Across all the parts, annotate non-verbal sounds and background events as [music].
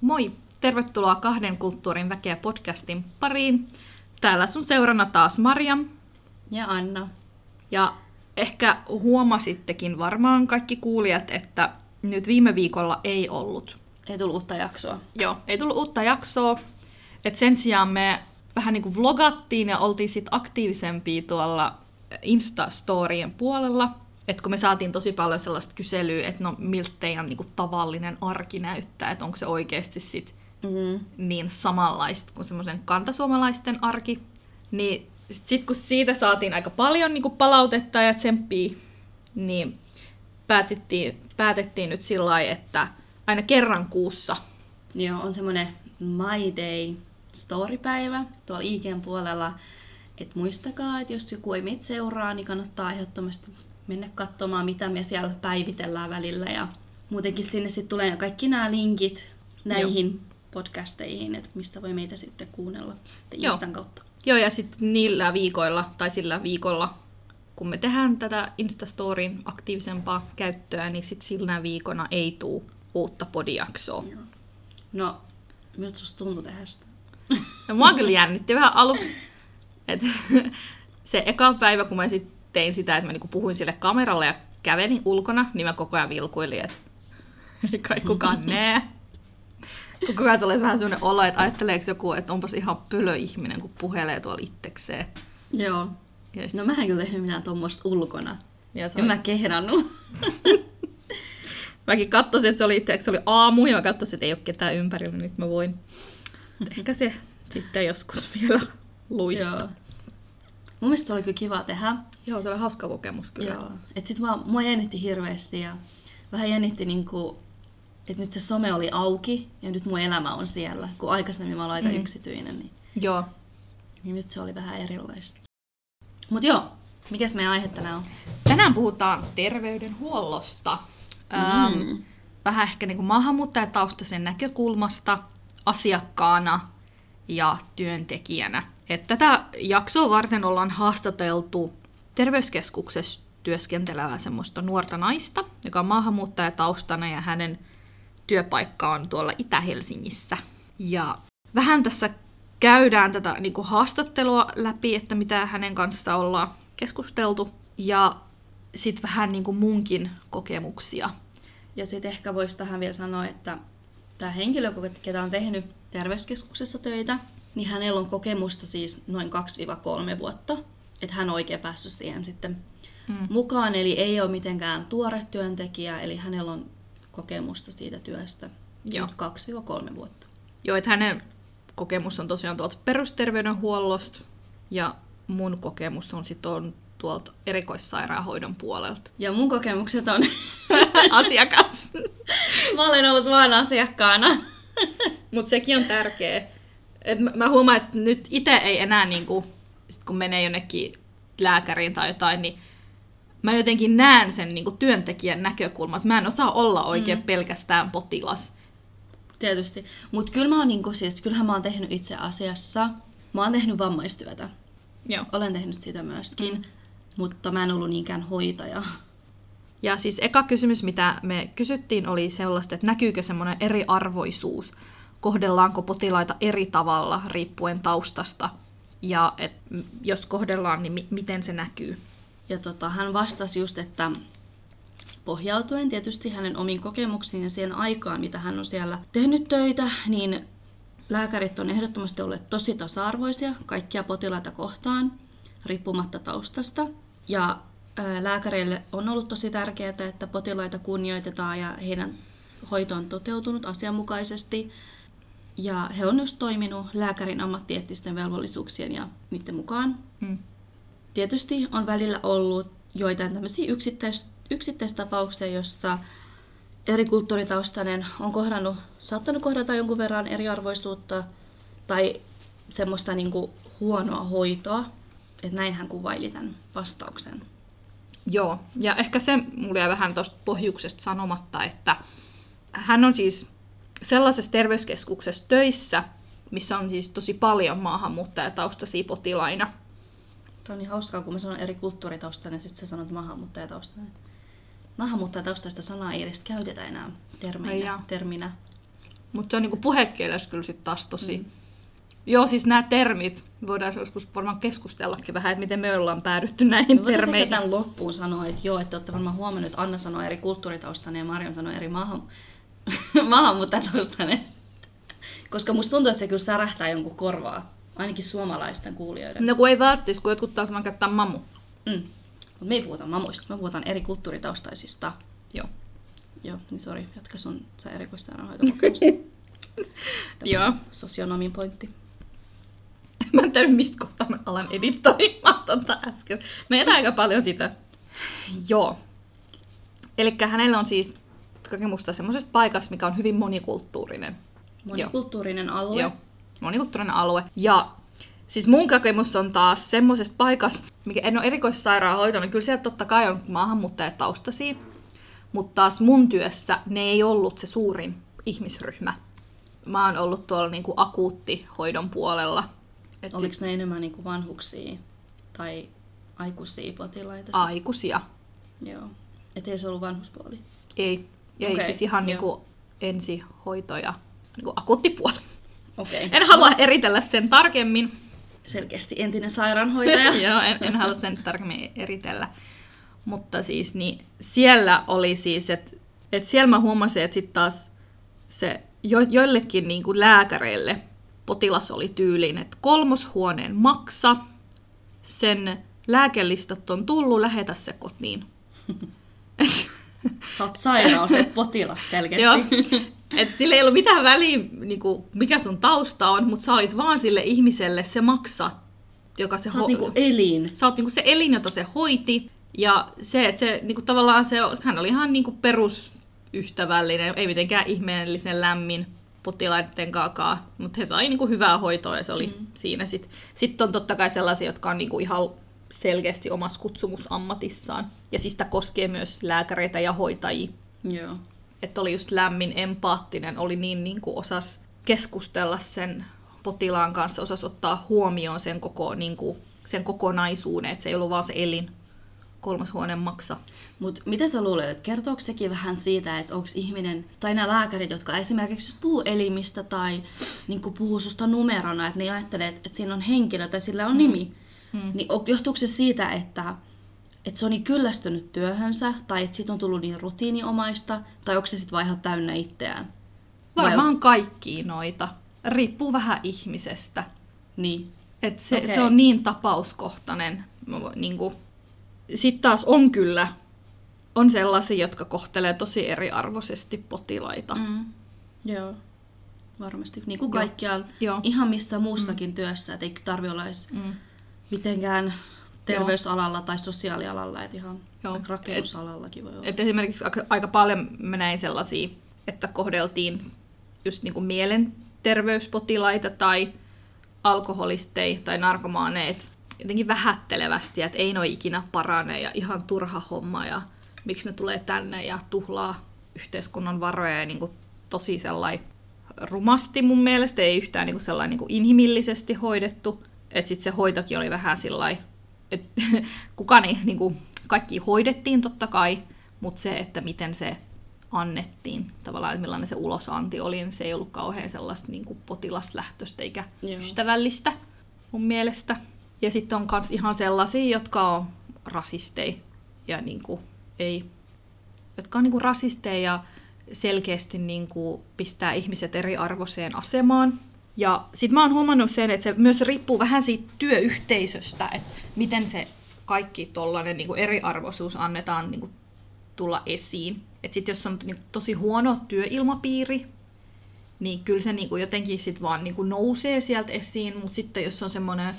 Moi! Tervetuloa Kahden kulttuurin väkeä podcastin pariin. Täällä sun seurana taas Mariam. Ja Anna. Ja ehkä huomasittekin varmaan kaikki kuulijat, että nyt viime viikolla ei ollut. Ei tullut uutta jaksoa. Joo, ei tullut uutta jaksoa. Et sen sijaan me vähän niin kuin vlogattiin ja oltiin sit aktiivisempia tuolla Instastorien puolella. Et kun me saatiin tosi paljon sellaista kyselyä, että no miltä teidän niin kuin tavallinen arki näyttää, että onko se oikeasti sit Mm-hmm. niin samanlaista kuin semmoisen kantasuomalaisten arki. Niin sitten kun siitä saatiin aika paljon niin kuin palautetta ja tsemppiä, niin päätettiin, päätettiin nyt sillä lailla, että aina kerran kuussa. Joo, on semmoinen My Day storypäivä tuolla IGn puolella. Että muistakaa, että jos joku ei meitä seuraa, niin kannattaa ehdottomasti mennä katsomaan, mitä me siellä päivitellään välillä. Ja muutenkin sinne sitten tulee kaikki nämä linkit näihin Joo. podcasteihin, että mistä voi meitä sitten kuunnella. Instan kautta. Joo, ja sitten niillä viikoilla, tai sillä viikolla, kun me tehdään tätä Instastorin aktiivisempaa käyttöä, niin sitten sillä viikona ei tuu uutta podijaksoa. Joo. No, miltä susta tuntui tehdä sitä? No mua kyllä jännitti vähän aluksi. Et, [laughs] se eka päivä, kun mä sit tein sitä, että mä niinku puhuin sille kameralle ja kävelin ulkona, niin mä koko ajan vilkuilin, että ei kai kukaan [laughs] näe. Koko ajan tulee vähän sellainen olo, että ajatteleeko joku, että onpas ihan pölö ihminen, kun puhelee tuolla itsekseen. Joo. Ja sit- No mä en kyllä tehnyt mitään tuommoista ulkona. ja se En mä kehrannut. [laughs] Mäkin katsoin, että se oli, tiedätkö, se oli aamu ja mä katsoin, että ei ole ketään ympärillä, nyt mä voin. Ehkä se sitten joskus vielä luistaa. Joo. Mun mielestä se oli kyllä kiva tehdä. Joo, se oli hauska kokemus kyllä. Joo. Et sit vaan, mua jännitti hirveästi ja vähän jännitti niinku, että nyt se some oli auki ja nyt mun elämä on siellä. Kun aikaisemmin mä olin aika Mm. yksityinen, niin, Joo. niin nyt se oli vähän erilaista. Mut joo, mikäs meidän aihe tänään on? Tänään puhutaan terveydenhuollosta. Ähm, Mm. vähän ehkä niin kuin maahanmuuttajataustaisen näkökulmasta asiakkaana ja työntekijänä. Et tätä jaksoa varten ollaan haastateltu terveyskeskuksessa työskentelevää semmoista nuorta naista, joka on maahanmuuttajataustana ja hänen työpaikka on tuolla Itä-Helsingissä. Ja vähän tässä käydään tätä niin kuin haastattelua läpi, että mitä hänen kanssaan ollaan keskusteltu. Ja sitten vähän niin kuin munkin kokemuksia. Ja sitten ehkä voisi tähän vielä sanoa, että tämä henkilö, ketä on tehnyt terveyskeskuksessa töitä, niin hänellä on kokemusta siis noin 2-3 vuotta. Että hän on oikein päässyt siihen sitten Mm. mukaan, eli ei ole mitenkään tuore työntekijä, eli hänellä on kokemusta siitä työstä Joo. nyt 2-3 vuotta. Joo, että hänen kokemus on tosiaan tuolta perusterveydenhuollosta ja mun kokemus on sitten on tuolta erikoissairaanhoidon puolelta. Ja mun kokemukset on, [laughs] Asiakas. mä olen ollut vaan asiakkaana. Mutta sekin on tärkeä. Et mä, mä huomaan, että nyt itse ei enää, niinku, sit kun menee jonnekin lääkäriin tai jotain, niin mä jotenkin näen sen niinku, työntekijän näkökulmat. Mä en osaa olla oikein mm. pelkästään potilas. Tietysti. Mutta kyllä mä oon niinku, siis, kyllähän mä oon tehnyt itse asiassa, mä oon tehnyt vammaistyötä. Joo. Olen tehnyt sitä myöskin, mm. mutta mä en ollut niinkään hoitaja. Ja siis eka kysymys, mitä me kysyttiin, oli sellaista, että näkyykö semmoinen eriarvoisuus, kohdellaanko potilaita eri tavalla riippuen taustasta, ja et, jos kohdellaan, niin mi- miten se näkyy. Ja tota, hän vastasi just, että pohjautuen tietysti hänen omiin kokemuksiin ja siihen aikaan, mitä hän on siellä tehnyt töitä, niin lääkärit on ehdottomasti olleet tosi tasa-arvoisia kaikkia potilaita kohtaan, riippumatta taustasta. Ja ää, lääkäreille on ollut tosi tärkeää, että potilaita kunnioitetaan ja heidän hoito on toteutunut asianmukaisesti. Ja he on just toiminut lääkärin ammattieettisten velvollisuuksien ja niiden mukaan. Mm. Tietysti on välillä ollut joitain tämmöisiä yksittäis, yksittäistapauksia, jossa eri kulttuuritaustainen on kohdannut, saattanut kohdata jonkun verran eriarvoisuutta tai semmoista niin kuin huonoa hoitoa. Että näin hän kuvaili tämän vastauksen. Joo, ja ehkä se mulla jäi vähän tuosta pohjuksesta sanomatta, että hän on siis sellaisessa terveyskeskuksessa töissä, missä on siis tosi paljon maahanmuuttajataustaisia potilaina. Tämä on niin hauskaa, kun mä sanon eri kulttuuritaustainen, sitten sä sanot maahanmuuttajataustainen. Maahanmuuttajataustaista sanaa ei edes käytetä enää Ai terminä. Mutta se on niinku puhekielessä kyllä sitten taas tosi... Mm. Joo, siis nämä termit, voidaan joskus varmaan keskustellakin vähän, että miten me ollaan päädytty näihin Me termeihin. voitaisiin tämän loppuun sanoa, että joo, että olette varmaan huomannut, että Anna sanoo eri kulttuuritaustainen ja Marion sanoo eri maahan, [laughs] maahanmuuttajataustainen. Koska musta tuntuu, että se kyllä särähtää jonkun korvaa, ainakin suomalaisten kuulijoiden. No kun ei välttis, kun jotkut taas vaan käyttää mamu. Mm. Mut me ei puhuta mamuista, me puhutaan eri kulttuuritaustaisista. Joo. Joo, niin sori, jatka sun sä erikoissairaanhoitokokemusta. [laughs] Joo. Sosionomin pointti. Mä en tiedä, mistä kohtaa mä alan editoimaan tota äsken. Meitä aika paljon sitä. Joo. Eli hänellä on siis kokemusta semmoisesta paikasta, mikä on hyvin monikulttuurinen. Monikulttuurinen alue. Joo, monikulttuurinen alue. Ja siis mun kokemus on taas semmoisesta paikasta, mikä en ole erikoissairaanhoito, niin kyllä siellä totta kai on maahanmuuttajataustaisia. Mutta taas mun työssä ne ei ollut se suurin ihmisryhmä. Mä oon ollut tuolla niinku akuuttihoidon puolella. Et Oliko ne enemmän niin kuin vanhuksia tai aikuisia potilaita? aikuisia. Joo. Et ei se ollut vanhuspuoli. Ei, ei Okei, siis ihan niinku ensihoito ja niinku akuuttipuoli. Okei. En halua eritellä sen tarkemmin. Selkeästi entinen sairaanhoitaja. [laughs] Joo, en, en halua sen tarkemmin eritellä. Mutta siis niin, siellä oli siis, että et siellä mä huomasin, että sitten taas se jo, joillekin niin kuin lääkäreille potilas oli tyyliin, että kolmoshuoneen maksa, sen lääkelistat on tullut, lähetä se kotiin. [laughs] Sä oot sairaus, et potilas selkeästi. Joo. Et sillä ei ollut mitään väliä, niinku, mikä sun tausta on, mutta sä olit vaan sille ihmiselle se maksa, joka se Sä oot ho- niinku elin. sä oot niinku se elin, jota se hoiti. Ja se, että se niinku tavallaan se, hän oli ihan niinku perusystävällinen, ei mitenkään ihmeellisen lämmin potilaiden kanssa, mutta he sai niinku hyvää hoitoa ja se oli mm. siinä. Sitten sit on totta kai sellaisia, jotka on niinku ihan selkeästi omassa kutsumusammatissaan. Ja siis sitä koskee myös lääkäreitä ja hoitajia. Joo. Että oli just lämmin, empaattinen, oli niin, niin kuin osas keskustella sen potilaan kanssa, osas ottaa huomioon sen, koko, niin kuin, sen kokonaisuuden, että se ei ollut vaan se elin kolmas huoneen maksa. Mut mitä sä luulet, että kertooko sekin vähän siitä, että onko ihminen, tai nämä lääkärit, jotka esimerkiksi just puhuu elimistä tai niin puhuu susta numerona, että ne ajattelee, että, että siinä on henkilö tai sillä on nimi, Mm. niin johtuuko se siitä, että, että se on niin kyllästynyt työhönsä, tai että siitä on tullut niin rutiiniomaista, tai onko se sitten vaan ihan täynnä itseään? Vai- Varmaan kaikki noita. Riippuu vähän ihmisestä. Niin. Et se, Okei. se on niin tapauskohtainen. Niin Sitten taas on kyllä on sellaisia, jotka kohtelee tosi eriarvoisesti potilaita. Mm. Joo. Varmasti. Niin kuin kaikkialla. Joo. Ihan missä muussakin mm. työssä, että ei tarvi olla edes Mm. Mitenkään terveysalalla tai sosiaalialalla, että ihan Joo. rakennusalallakin voi olla. Et esimerkiksi aika, paljon mä näin sellaisia, että kohdeltiin just niinku mielenterveyspotilaita tai alkoholisteja tai narkomaaneet jotenkin vähättelevästi, että ei ne ole ikinä parane ja ihan turha homma ja miksi ne tulee tänne ja tuhlaa yhteiskunnan varoja ja niinku tosi sellainen rumasti mun mielestä, ei yhtään niinku sellainen niinku inhimillisesti hoidettu. Että sitten se hoitokin oli vähän sillä että [laughs] kukaan ei, niinku, kaikki hoidettiin totta kai, mutta se, että miten se annettiin, tavallaan, että millainen se ulosanti oli, niin se ei ollut kauhean sellaista niinku potilaslähtöistä eikä Joo. ystävällistä mun mielestä. Ja sitten on myös ihan sellaisia, jotka on rasisteja ja niinku, ei, jotka on niinku rasisteja ja selkeästi niinku pistää ihmiset eriarvoiseen asemaan. Ja sitten mä oon huomannut sen, että se myös riippuu vähän siitä työyhteisöstä, että miten se kaikki tollainen niinku eriarvoisuus annetaan niinku tulla esiin. Että sitten jos on niinku tosi huono työilmapiiri, niin kyllä se niinku jotenkin sit vaan niinku nousee sieltä esiin, mutta sitten jos on semmoinen,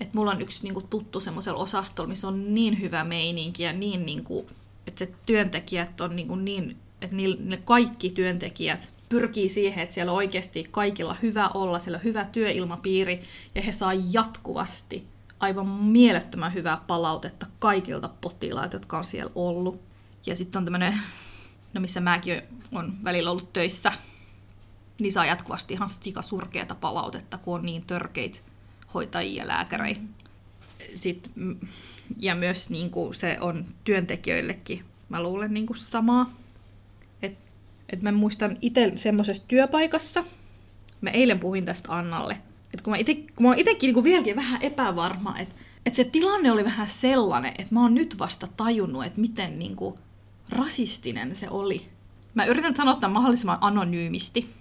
että mulla on yksi niinku tuttu semmoisella osastolla, missä on niin hyvä meininki ja niin, niinku, että se työntekijät on niinku niin, että niille ne kaikki työntekijät pyrkii siihen, että siellä on oikeasti kaikilla hyvä olla, siellä on hyvä työilmapiiri ja he saa jatkuvasti aivan mielettömän hyvää palautetta kaikilta potilailta, jotka on siellä ollut. Ja sitten on tämmöinen, no missä mäkin on välillä ollut töissä, niin saa jatkuvasti ihan sikasurkeata palautetta, kun on niin törkeit hoitajia ja lääkäreitä. Sit, mm, ja myös niin kuin se on työntekijöillekin, mä luulen niin kuin samaa. Et, että mä muistan itse semmoisessa työpaikassa, mä eilen puhuin tästä Annalle, että kun mä, ite, kun mä oon itekin niin vieläkin vähän epävarma, että, että se tilanne oli vähän sellainen, että mä oon nyt vasta tajunnut, että miten niin kuin rasistinen se oli. Mä yritän sanoa tämän mahdollisimman anonyymisti,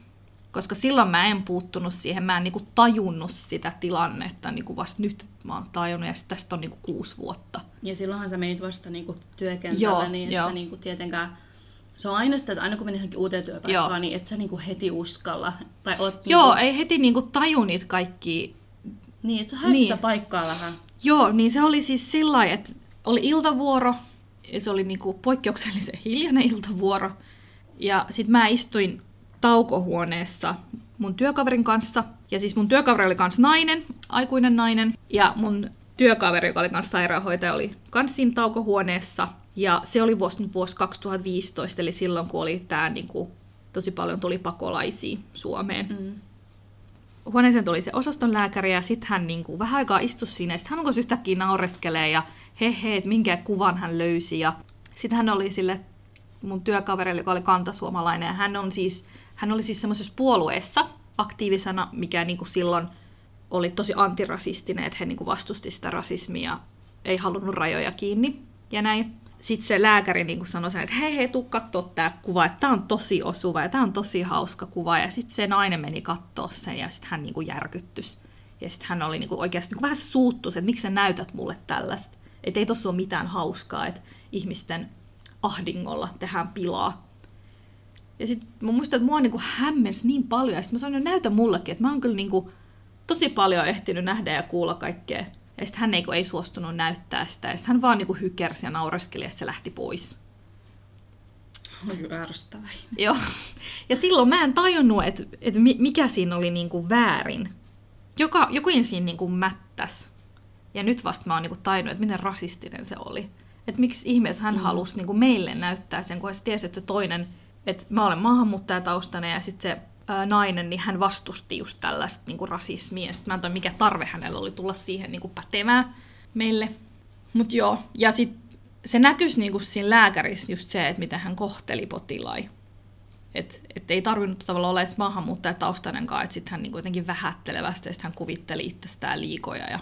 koska silloin mä en puuttunut siihen, mä en niinku tajunnut sitä tilannetta niinku vasta nyt mä oon tajunnut, ja tästä on niinku kuusi vuotta. Ja silloinhan sä menit vasta niinku työkentällä, Joo, niin et joo. sä niinku tietenkään... Se on aina sitä, että aina kun menit johonkin uuteen työpaikkaan, Joo. niin et sä niinku heti uskalla. Tai oot Joo, niinku, ei heti niinku taju niitä kaikki. Niin, että sä haet Niin. sitä paikkaa vähän. Joo, niin se oli siis sillä että oli iltavuoro, ja se oli niinku poikkeuksellisen [laughs] hiljainen iltavuoro. Ja sitten mä istuin taukohuoneessa mun työkaverin kanssa. Ja siis mun työkaveri oli kans nainen, aikuinen nainen. Ja mun työkaveri, joka oli kans sairaanhoitaja, oli kans siinä taukohuoneessa. Ja se oli vuosi, vuosi 2015, eli silloin kun oli tää niinku, tosi paljon tuli pakolaisia Suomeen Mm. huoneeseen tuli se osastonlääkäri ja sitten hän niinku vähän aikaa istui siinä ja sitten hän alkoi yhtäkkiä naureskelee ja he he, että minkä kuvan hän löysi ja sitten hän oli sille mun työkaverille, joka oli kantasuomalainen ja hän, on siis, hän oli siis semmoisessa puolueessa aktiivisena, mikä niinku silloin oli tosi antirasistinen, että he niinku vastusti sitä rasismia ei halunnut rajoja kiinni ja näin. Sitten se lääkäri niinku sanoi sen, että hei hei, tuu kattoo tämä kuva, että tämä on tosi osuva ja tämä on tosi hauska kuva. Ja sitten se nainen meni kattoo sen ja sitten hän niinku järkyttys. Ja sitten hän oli niinku oikeasti niinku vähän suuttus, että miksi sä näytät mulle tällaista. Että ei tossa ole mitään hauskaa, että ihmisten ahdingolla tehdään pilaa. Ja sitten mä muistan, että mua niinku hämmensi niin paljon, ja sitten mä sanoin, että näytä mullekin, että mä oon kyllä niinku tosi paljon ehtinyt nähdä ja kuulla kaikkea. Ja sitten hän niinku ei suostunut näyttää sitä, ja sitten hän vaan niinku hykersi ja naureskeli, ja se lähti pois. Oi ärsyttävä. Joo. Ja silloin mä en tajunnut, että, että mi- mikä siinä oli niinku väärin. Joka, joku siinä niinku mättäs. Ja nyt vasta mä oon niinku tajunnut, että miten rasistinen se oli. Että miksi ihmeessä hän mm. halusi niinku meille näyttää sen, kun hän tiesi, että se toinen, että mä olen maahanmuuttajataustainen ja sitten se nainen, niin hän vastusti just tällaista niinku rasismia. Ja sitten mä en tiedä, mikä tarve hänellä oli tulla siihen niinku pätemään meille. Mut joo, ja sitten se näkyisi niinku siinä lääkärissä just se, että miten hän kohteli potilaita. Että et ei tarvinnut tavallaan olla edes maahanmuuttajataustainenkaan, että sitten hän niinku jotenkin vähättelevästi ja sitten hän kuvitteli itsestään liikoja. Ja,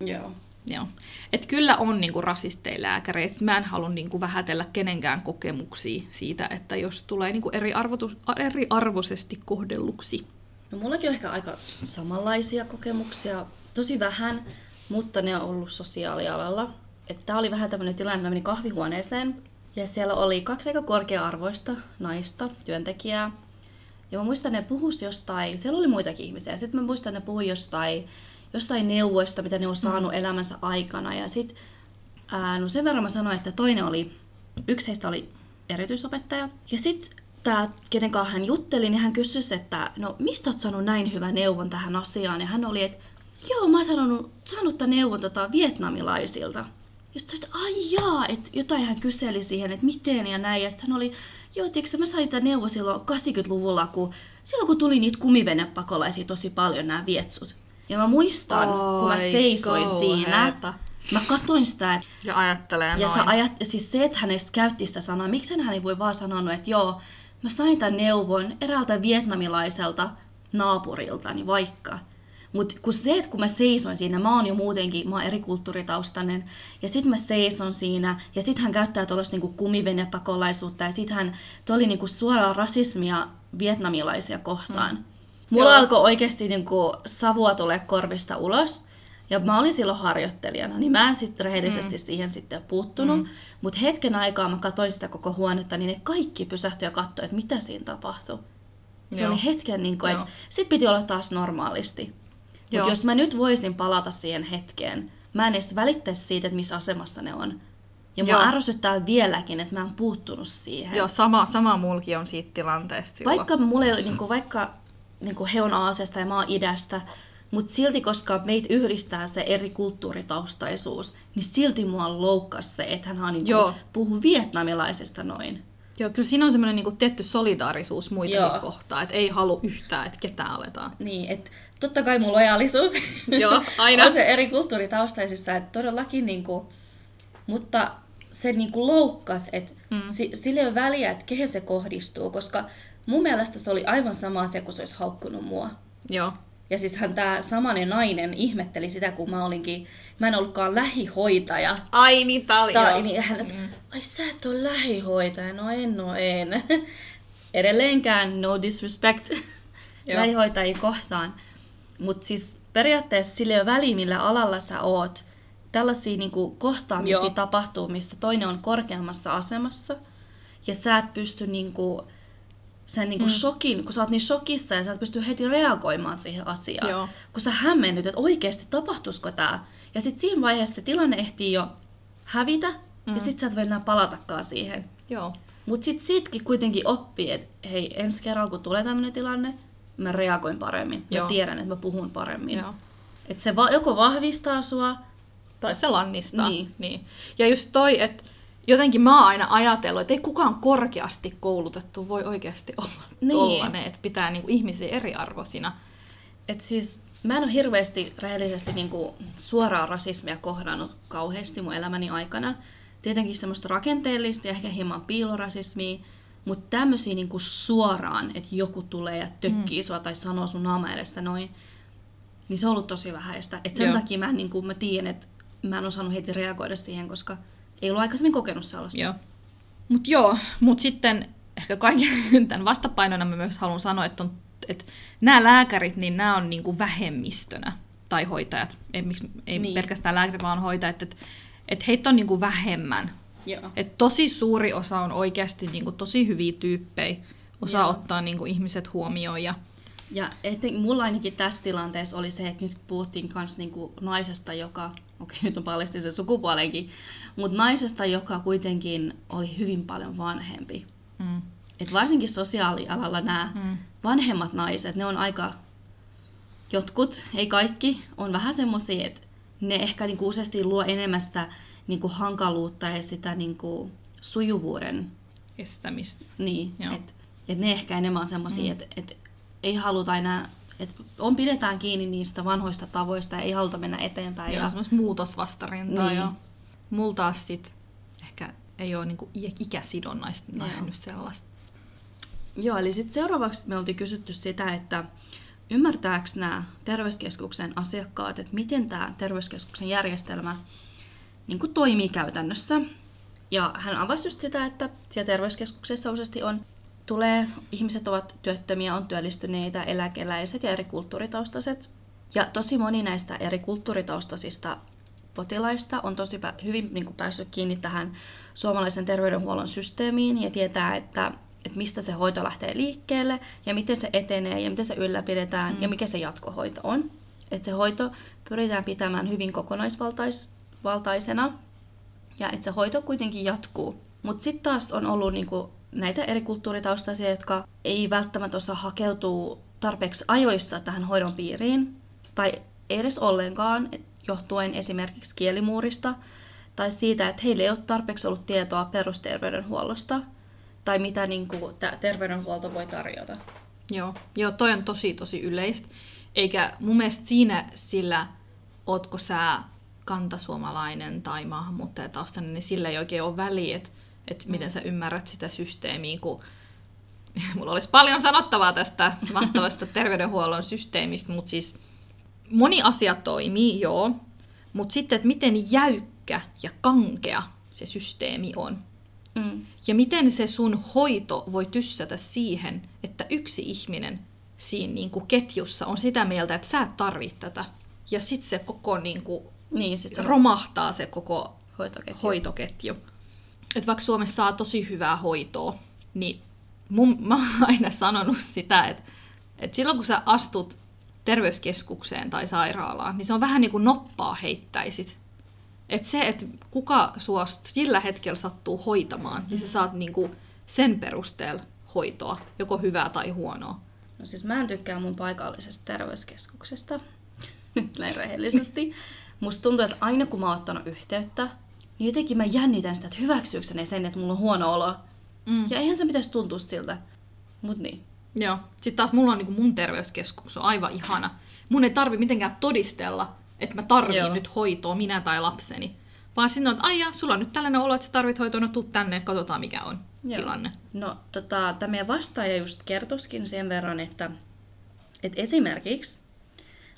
Joo. Joo. Et kyllä on niinku rasisteja lääkäreitä. Mä en halua niinku vähätellä kenenkään kokemuksia siitä, että jos tulee niinku eri, arvotus, eriarvoisesti kohdelluksi. No mullakin on ehkä aika samanlaisia kokemuksia, tosi vähän, mutta ne on ollut sosiaalialalla. Tämä oli vähän tämmöinen tilanne, että mä menin kahvihuoneeseen ja siellä oli kaksi aika korkea-arvoista naista, työntekijää. Ja mä muistan, ne puhus jostain, siellä oli muitakin ihmisiä, sitten mä muistan, ne puhui jostain, jostain neuvoista, mitä ne on saanut mm. elämänsä aikana. Ja sitten no sen verran mä sanoin, että toinen oli, yksi heistä oli erityisopettaja. Ja sitten tämä, kenen kanssa hän jutteli, niin hän kysyi, että no mistä oot saanut näin hyvän neuvon tähän asiaan? Ja hän oli, että joo, mä oon saanut, saanut tämän neuvon tota, vietnamilaisilta. Ja sitten että ai jaa, että jotain hän kyseli siihen, että miten ja näin. Ja sitten hän oli, joo, tiedätkö, mä sain tämän neuvon silloin 80-luvulla, kun, silloin kun tuli niitä kumivenepakolaisia tosi paljon, nämä vietsut. Ja mä muistan, Oi, kun mä seisoin siinä, mä katoin sitä, että Ja ajattelee ja noin. sä ajat, siis se, että hän edes käytti sitä sanaa, miksi hän ei voi vaan sanonut, että joo, mä sain tämän neuvon eräältä vietnamilaiselta naapuriltani vaikka. Mutta kun se, että kun mä seisoin siinä, mä oon jo muutenkin, mä oon eri kulttuuritaustainen, ja sit mä seison siinä, ja sit hän käyttää tuollaista niinku kumivenepakolaisuutta, ja sit hän, tuo oli niinku suoraa rasismia vietnamilaisia kohtaan. Mm. Mulla Joo. alkoi oikeasti niinku savua tulee korvista ulos, ja mä olin silloin harjoittelijana, niin mä en sitten rehellisesti mm. siihen sitten puuttunut. Mm. Mutta hetken aikaa mä katsoin sitä koko huonetta, niin ne kaikki pysähtyi ja katsoi, että mitä siinä tapahtui. Se Joo. oli hetken, niin kuin, että sit piti olla taas normaalisti. Mutta jos mä nyt voisin palata siihen hetkeen, mä en edes välittäisi siitä, että missä asemassa ne on. Ja Joo. mua ärsyttää vieläkin, että mä en puuttunut siihen. Joo, sama, sama mulki on siitä tilanteesta silloin. Vaikka mulle ei niin kuin, vaikka niin kuin he on Aasiasta ja mä oon idästä, mutta silti, koska meitä yhdistää se eri kulttuuritaustaisuus, niin silti mua loukkasi se, että hän niin Joo. kuin, puhuu vietnamilaisesta noin. Joo, kyllä siinä on semmoinen niinku tietty solidaarisuus muita kohtaan, että ei halua yhtään, että ketään aletaan. Niin, että totta kai mun lojaalisuus [laughs] Joo, aina. on se eri kulttuuritaustaisissa, että todellakin, niin kuin, mutta se niin kuin loukkas, että Mm. Si- sillä ei ole väliä, että kehen se kohdistuu, koska mun mielestä se oli aivan sama asia, kun se olisi haukkunut mua. Joo. Ja siis hän tämä samanen nainen ihmetteli sitä, kun mä olinkin, mä en ollutkaan lähihoitaja. Ai niin, tää oli, Tai, niin hän, mm. ai sä et ole lähihoitaja, no en, no en. [laughs] Edelleenkään no disrespect [laughs] Joo. lähihoitajia kohtaan. Mutta siis periaatteessa sillä ei ole väliä, millä alalla sä oot. Tällaisia niinku kohtaamisia Joo. tapahtuu, mistä toinen on korkeammassa asemassa. Ja sä et pysty niinku, sen niinku mm. shokin, kun sä oot niin shokissa ja sä et pysty heti reagoimaan siihen asiaan. Joo. Kun sä hämmennyt, että oikeasti tapahtuisiko tää. Ja sitten siinä vaiheessa se tilanne ehtii jo hävitä, mm. ja sitten sä et voi enää palatakaan siihen. Joo. Mutta sitten siitäkin kuitenkin oppii, että hei, ensi kerralla kun tulee tämmöinen tilanne, mä reagoin paremmin. Joo. Mä tiedän, että mä puhun paremmin. Joo. Että se va- joko vahvistaa sua, Tai se lannistaa. Niin. niin. Ja just toi, että jotenkin mä oon aina ajatellut, että ei kukaan korkeasti koulutettu voi oikeasti olla Niin. tollanen, että pitää niinku ihmisiä eriarvoisina. että siis mä en ole hirveästi rehellisesti niinku suoraa rasismia kohdannut kauheasti mun elämäni aikana. Tietenkin semmoista rakenteellista ja ehkä hieman piilorasismia, mutta tämmöisiä niinku suoraan, että joku tulee ja tökkii mm. sua tai sanoo sun naama edessä noin, niin se on ollut tosi vähäistä. Et sen Joo. takia mä, niin kuin mä tiedän, että mä en osannut heti reagoida siihen, koska ei ollut aikaisemmin kokenut sellaista. Joo. Mut joo, mut sitten ehkä kaiken [laughs] tämän vastapainona mä myös haluan sanoa, että, on, että nämä lääkärit, niin nämä on niinku vähemmistönä, tai hoitajat, ei, miksi- ei Niin. pelkästään lääkärit, vaan hoitajat, että, että heitä on niinku vähemmän. Joo. Et tosi suuri osa on oikeasti niinku tosi hyviä tyyppejä, osaa Joo. ottaa niinku ihmiset huomioon. Ja, Ja eten, mulla ainakin tässä tilanteessa oli se, että nyt puhuttiin myös niinku naisesta, joka, okei nyt on paljasti se sukupuolenkin, mutta naisesta, joka kuitenkin oli hyvin paljon vanhempi. mm, Et varsinkin sosiaalialalla nämä mm, vanhemmat naiset, ne on aika, jotkut, ei kaikki, on vähän semmoisia, että ne ehkä niinku useasti luo enemmän sitä niinku hankaluutta ja sitä niinku sujuvuuden estämistä. niin, että et ne ehkä enemmän on semmoisia, mm. että et ei haluta enää, että on pidetään kiinni niistä vanhoista tavoista ja ei haluta mennä eteenpäin. Ja Ja, semmoista muutosvastarintaa. Niin. Ja mulla taas sit ehkä ei ole niinku ikäsidonnaista Joo. nähnyt sellaista. joo, eli sitten seuraavaksi me oltiin kysytty sitä, että ymmärtääkö nämä terveyskeskuksen asiakkaat, että miten tämä terveyskeskuksen järjestelmä niin kuin toimii käytännössä. Ja hän avasi just sitä, että siellä terveyskeskuksessa useasti on, tulee, ihmiset ovat työttömiä, on työllistyneitä, eläkeläiset ja eri kulttuuritaustaiset. Ja tosi moni näistä eri kulttuuritaustaisista potilaista on tosi hyvin niin kuin päässyt kiinni tähän suomalaisen terveydenhuollon systeemiin ja tietää, että, että mistä se hoito lähtee liikkeelle ja miten se etenee ja miten se ylläpidetään mm. ja mikä se jatkohoito on. Että se hoito pyritään pitämään hyvin kokonaisvaltaisena ja että se hoito kuitenkin jatkuu. Mutta sitten taas on ollut niinku näitä eri kulttuuritaustaisia, jotka ei välttämättä osaa hakeutua tarpeeksi ajoissa tähän hoidon piiriin, tai ei edes ollenkaan, johtuen esimerkiksi kielimuurista, tai siitä, että heillä ei ole tarpeeksi ollut tietoa perusterveydenhuollosta, tai mitä niinku, tämä terveydenhuolto voi tarjota. Joo. Joo, toi on tosi tosi yleistä. Eikä mun mielestä siinä sillä, ootko sä kantasuomalainen tai maahanmuuttajataustainen, niin sillä ei oikein ole väliä, että, että miten sä ymmärrät sitä systeemiä, kun [laughs] mulla olisi paljon sanottavaa tästä mahtavasta terveydenhuollon systeemistä, mutta siis moni asia toimii, joo, mutta sitten, että miten jäykkä ja kankea se systeemi on. Mm. Ja miten se sun hoito voi tyssätä siihen, että yksi ihminen siinä niin kuin ketjussa on sitä mieltä, että sä et tarvitse tätä. Ja sitten se koko niin kuin, Niin, sit se romahtaa se koko hoitoketju. hoitoketju. Et vaikka Suomessa saa tosi hyvää hoitoa, niin mun, [laughs] mä oon aina sanonut sitä, että, että silloin kun sä astut terveyskeskukseen tai sairaalaan, niin se on vähän niin kuin noppaa heittäisit. Että se, että kuka sua sillä hetkellä sattuu hoitamaan, niin sä saat niin kuin sen perusteella hoitoa, joko hyvää tai huonoa. No siis mä en tykkää mun paikallisesta terveyskeskuksesta, [laughs] nyt näin rehellisesti. Musta tuntuu, että aina kun mä oon ottanut yhteyttä, niin jotenkin mä jännitän sitä, että hyväksyykö ne sen, että mulla on huono olo. Mm. Ja eihän se pitäisi tuntua siltä. Mut niin. Joo. Sitten taas mulla on niin mun terveyskeskus on aivan ihana. Mun ei tarvi mitenkään todistella, että mä tarviin Joo. nyt hoitoa, minä tai lapseni. Vaan sinne on, että aijaa, sulla on nyt tällainen olo, että sä tarvit hoitoa, no tuu tänne, katsotaan mikä on Joo. tilanne. No, tota, tämä meidän vastaaja just kertoskin sen verran, että, että esimerkiksi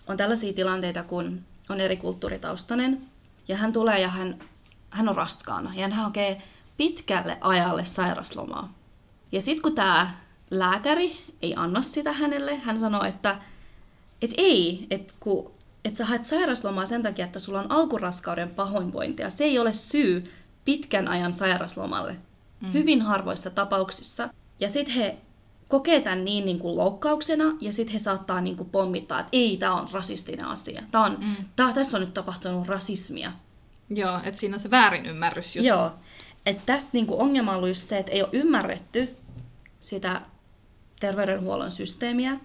on tällaisia tilanteita, kun on eri kulttuuritaustainen, ja hän tulee ja hän, hän on raskaana, ja hän hakee pitkälle ajalle sairaslomaa. Ja sitten kun tämä lääkäri ei anna sitä hänelle, hän sanoo, että et ei, että kun et sä haet sairaslomaa sen takia, että sulla on alkuraskauden pahoinvointia. Se ei ole syy pitkän ajan sairaslomalle. Mm. Hyvin harvoissa tapauksissa. Ja sitten he kokee tämän niin, niin kuin loukkauksena, ja sitten he saattaa niin kuin pommittaa, että ei, tämä on rasistinen asia. Tää on, mm. tää, tässä on nyt tapahtunut rasismia. Joo, että siinä on se väärinymmärrys just. Joo. Että tässä niin kuin ongelma on ollut just se, että ei ole ymmärretty sitä terveydenhuollon systeemiä.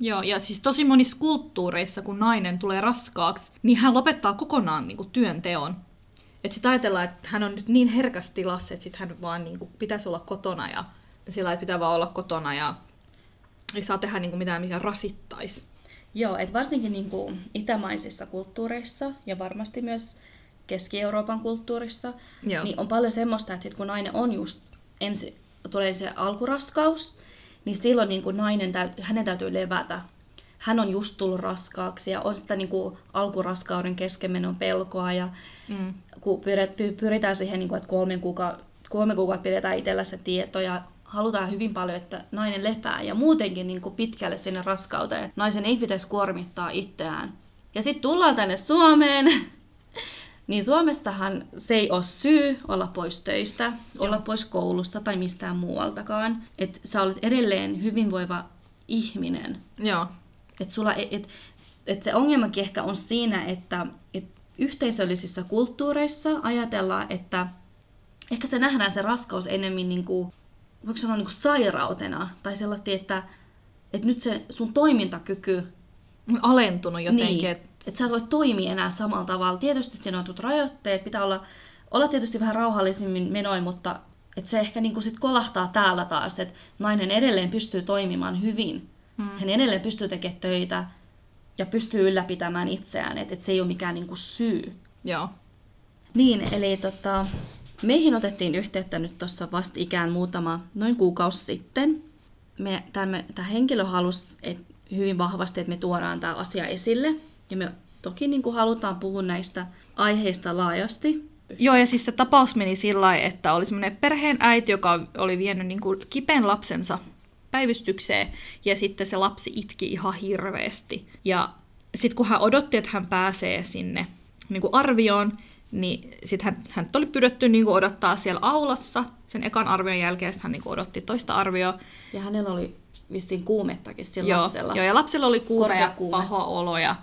Joo, ja siis tosi monissa kulttuureissa, kun nainen tulee raskaaksi, niin hän lopettaa kokonaan niin kuin, työnteon. Että sitten ajatellaan, että hän on nyt niin herkässä tilassa, että sitten hän vaan niin kuin, pitäisi olla kotona ja sillä pitää vaan olla kotona ja ei saa tehdä niin kuin, mitään, mikä rasittaisi. Joo, että varsinkin niin kuin itämaisissa kulttuureissa ja varmasti myös Keski-Euroopan kulttuurissa, Joo. niin on paljon semmoista, että sit kun nainen on just ensi, tulee se alkuraskaus, niin silloin niin kuin nainen täytyy, hänen täytyy levätä. Hän on just tullut raskaaksi ja on sitä niin kuin alkuraskauden keskenmenon pelkoa ja Mm. kun pyrit- py- pyritään siihen, niin kuin, että kolme kuukautta, kolme kuukautta pidetään itsellä se tieto ja halutaan hyvin paljon, että nainen lepää ja muutenkin niin kuin pitkälle sinne raskauteen. Naisen ei pitäisi kuormittaa itseään. Ja sitten tullaan tänne Suomeen, [laughs] niin Suomestahan se ei ole syy olla pois töistä, olla pois koulusta tai mistään muualtakaan. Että sä olet edelleen hyvinvoiva ihminen. Joo. Että sulla ei- et, et se ongelmakin ehkä on siinä, että et yhteisöllisissä kulttuureissa ajatellaan, että ehkä se nähdään se raskaus enemmän niin kuin, voiko sanoa niin kuin sairautena, tai sellainen, että, että nyt se sun toimintakyky, On alentunut jotenkin. niin, että että sä et voi toimia enää samalla tavalla. Tietysti että siinä on jotkut rajoitteet, pitää olla, olla tietysti vähän rauhallisemmin menoin, mutta että se ehkä niin kuin sit kolahtaa täällä taas, että nainen edelleen pystyy toimimaan hyvin. Mm. Hän edelleen pystyy tekemään töitä ja pystyy ylläpitämään itseään, että et se ei ole mikään niin kuin syy. Joo. Niin, eli tota, meihin otettiin yhteyttä nyt tuossa vastikään muutama, noin kuukausi sitten. Tämä henkilö halusi et, hyvin vahvasti, että me tuodaan tämä asia esille. Ja me toki niin kuin halutaan puhua näistä aiheista laajasti. Joo, ja siis se tapaus meni sillä lailla, että oli semmoinen perheen äiti, joka oli vienyt niin kuin kipeän lapsensa päivystykseen, ja sitten se lapsi itki ihan hirveästi. Ja sitten kun hän odotti, että hän pääsee sinne niin kuin arvioon, niin sitten hän, hän oli pyydetty niin kuin odottaa siellä aulassa sen ekan arvion jälkeen, sitten hän niin kuin odotti toista arvioa. Ja hänellä oli vissiin kuumettakin sillä Joo, lapsella. joo, ja lapsella oli kuume ja paha olo, ja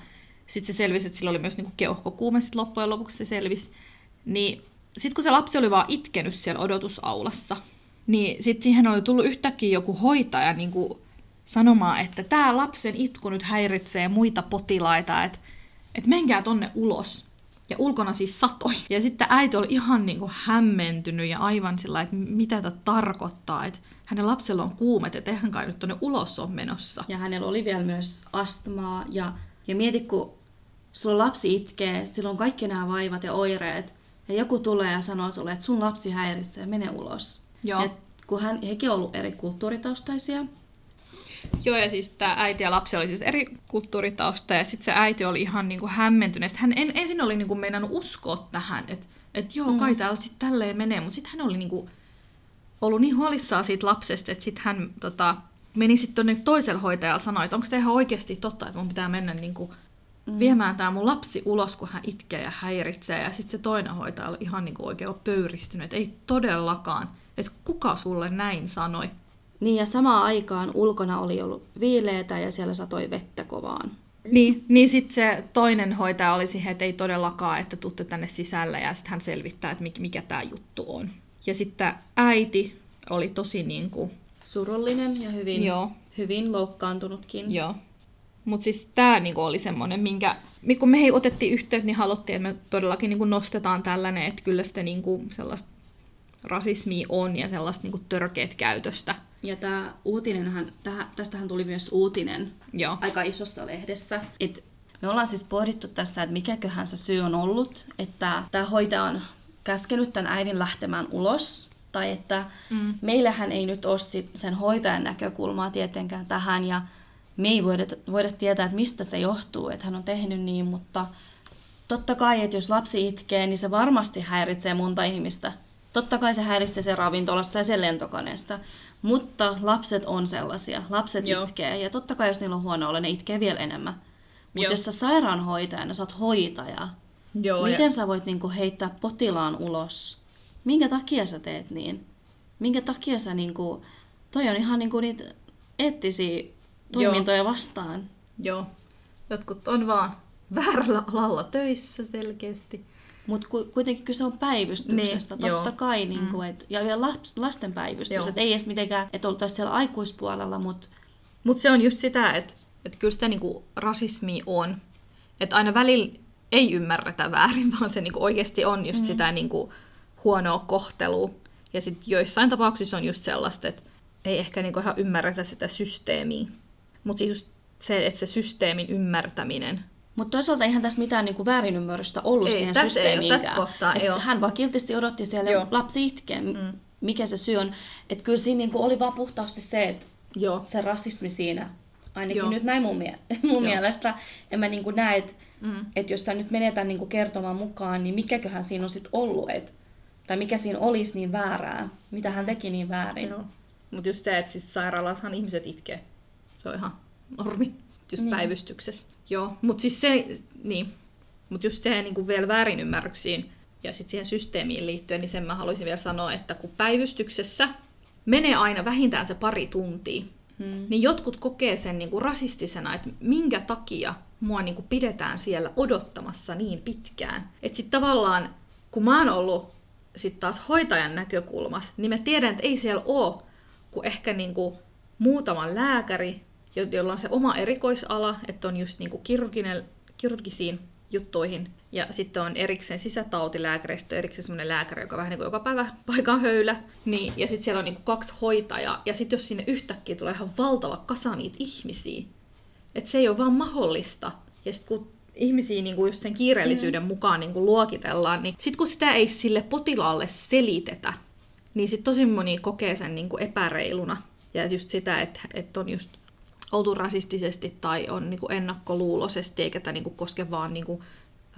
sitten se selvisi, että sillä oli myös niinku keuhkokuume, sitten loppujen lopuksi se selvisi. Niin sitten kun se lapsi oli vaan itkenyt siellä odotusaulassa, niin sitten siihen oli tullut yhtäkkiä joku hoitaja niinku sanomaan, että tämä lapsen itku nyt häiritsee muita potilaita, että et menkää tonne ulos. Ja ulkona siis satoi. Ja sitten äiti oli ihan niinku hämmentynyt ja aivan sillä että mitä tämä tarkoittaa, että hänen lapsella on kuumet, että eihän kai nyt tonne ulos ole menossa. Ja hänellä oli vielä myös astmaa. Ja, ja mieti, kun sulla lapsi itkee, sillä on kaikki nämä vaivat ja oireet. Ja joku tulee ja sanoo sulle, että sun lapsi häiritsee, mene ulos. Joo. Et kun hän, hekin on ollut eri kulttuuritaustaisia. Joo, ja siis tämä äiti ja lapsi oli siis eri kulttuuritausta, ja sitten se äiti oli ihan niinku hämmentynyt. Hän en, ensin oli niinku meinannut uskoa tähän, että et joo, kai Mm. täällä sitten tälleen menee, mutta sitten hän oli niinku ollut niin huolissaan siitä lapsesta, että sitten hän tota, meni sitten tuonne toiselle hoitajalle sanoi, että onko tämä ihan oikeasti totta, että mun pitää mennä niinku Mm. viemään tämä mun lapsi ulos, kun hän itkee ja häiritsee. Ja sitten se toinen hoitaja oli ihan niinku oikein pöyristynyt, että ei todellakaan, että kuka sulle näin sanoi. Niin ja samaan aikaan ulkona oli ollut viileätä ja siellä satoi vettä kovaan. Niin, niin sitten se toinen hoitaja oli siihen, että ei todellakaan, että tuutte tänne sisälle ja sitten hän selvittää, että mikä, mikä tämä juttu on. Ja sitten äiti oli tosi niin kuin, Surullinen ja hyvin, Joo. hyvin loukkaantunutkin. joo. Mutta siis tämä niinku oli semmoinen, minkä, kun me hei otettiin yhteyttä, niin haluttiin, että me todellakin niinku nostetaan tällainen, että kyllä sitä niinku sellaista rasismia on ja sellaista niinku törkeät käytöstä. Ja tämä uutinenhan, tähän, tästähän tuli myös uutinen Joo. aika isosta lehdestä, että Me ollaan siis pohdittu tässä, että mikäköhän se syy on ollut, että tämä hoitaja on käskenyt tämän äidin lähtemään ulos, tai että mm. meillähän ei nyt ole sen hoitajan näkökulmaa tietenkään tähän, ja me ei voida, voida tietää, että mistä se johtuu, että hän on tehnyt niin, mutta totta kai, että jos lapsi itkee, niin se varmasti häiritsee monta ihmistä. Totta kai se häiritsee se ravintolassa ja se lentokoneessa, mutta lapset on sellaisia. Lapset Joo. itkee, ja totta kai jos niillä on huono olla, ne itkee vielä enemmän. Mutta jos sä sairaanhoitajana, sä oot hoitaja, Joo, miten ja... sä voit niinku heittää potilaan ulos? Minkä takia sä teet niin? Minkä takia sä niinku... Toi on ihan niinku niitä eettisiä toimintoja Joo. vastaan. Joo. Jotkut on vaan väärällä alalla töissä selkeästi. Mutta ku, kuitenkin kyse on päivystyksestä, niin, totta joo. kai. Niin kuin, mm. et, ja, ja laps, lasten päivystys. Et ei edes mitenkään, että oltaisiin siellä aikuispuolella, mutta... Mutta se on just sitä, että et kyllä sitä niinku rasismi on. Että aina välillä ei ymmärretä väärin, [laughs] vaan se niinku oikeasti on just mm. sitä niinku huonoa kohtelua. Ja sitten joissain tapauksissa on just sellaista, että ei ehkä niinku ihan ymmärretä sitä systeemiä. Mutta siis just se, että se systeemin ymmärtäminen mutta toisaalta eihän tässä mitään niinku väärinymmärrystä ollut ei, siihen tässä. Ei tässä kohtaa, ei Hän vaan kiltisti odotti siellä Joo. lapsi itkee, mm. mikä se syy on. Että kyllä siinä niinku oli vaan puhtaasti se, että Joo. se rasismi siinä, ainakin Joo. nyt näin mun, mie- [laughs] mun mielestä, en mä niinku näe, että mm. et jos tämä nyt menetään niinku kertomaan mukaan, niin mikäköhän siinä on sitten ollut, et, tai mikä siinä olisi niin väärää, mitä hän teki niin väärin. No. Mutta just se, että siis sairaalathan ihmiset itkee, se on ihan normi, just niin. päivystyksessä. Joo, mutta siis se, niin, mutta just se niin vielä väärinymmärryksiin ja sitten siihen systeemiin liittyen, niin sen mä haluaisin vielä sanoa, että kun päivystyksessä menee aina vähintään se pari tuntia, hmm. niin jotkut kokee sen niin kuin rasistisena, että minkä takia mua niin kuin pidetään siellä odottamassa niin pitkään. Että sitten tavallaan, kun mä oon ollut sitten taas hoitajan näkökulmassa, niin mä tiedän, että ei siellä ole kuin ehkä niin kuin muutama lääkäri jolla on se oma erikoisala, että on just niinku kirurgisiin juttuihin. Ja sitten on erikseen sisätautilääkäristö, erikseen semmoinen lääkäri, joka vähän niin kuin joka päivä [laughs] paikan höylä. Niin, ja sitten siellä on niin kuin kaksi hoitajaa. Ja sitten jos sinne yhtäkkiä tulee ihan valtava kasa niitä ihmisiä, että se ei ole vaan mahdollista. Ja sitten kun ihmisiä niin kuin just sen kiireellisyyden mm. mukaan niin kuin luokitellaan, niin sitten kun sitä ei sille potilaalle selitetä, niin sitten tosi moni kokee sen niin kuin epäreiluna. Ja just sitä, että, että on just oltu rasistisesti tai on niin kuin ennakkoluuloisesti, eikä tämä niin kuin koske vaan niin kuin,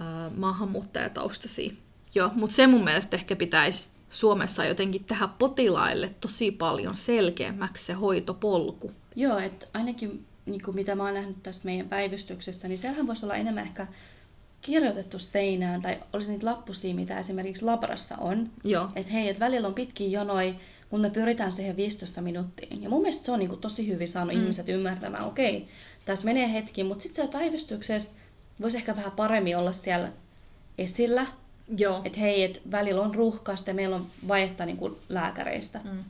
äh, maahanmuuttajataustaisia. Joo, mutta se mun mielestä ehkä pitäisi Suomessa jotenkin tehdä potilaille tosi paljon selkeämmäksi se hoitopolku. Joo, että ainakin niin kuin mitä mä oon nähnyt tästä meidän päivystyksessä, niin siellähän voisi olla enemmän ehkä kirjoitettu seinään, tai olisi niitä lappusia, mitä esimerkiksi labrassa on. Joo. Että hei, että välillä on pitkiä jonoja, mutta me pyritään siihen 15 minuuttiin. Ja mun mielestä se on niin kuin tosi hyvin saanut mm. ihmiset ymmärtämään, okei, okay, tässä menee hetki, mutta sitten siellä päivystyksessä voisi ehkä vähän paremmin olla siellä esillä. Joo. Että hei, et välillä on ruuhkaista ja meillä on vaietta niin kuin lääkäreistä. Mm.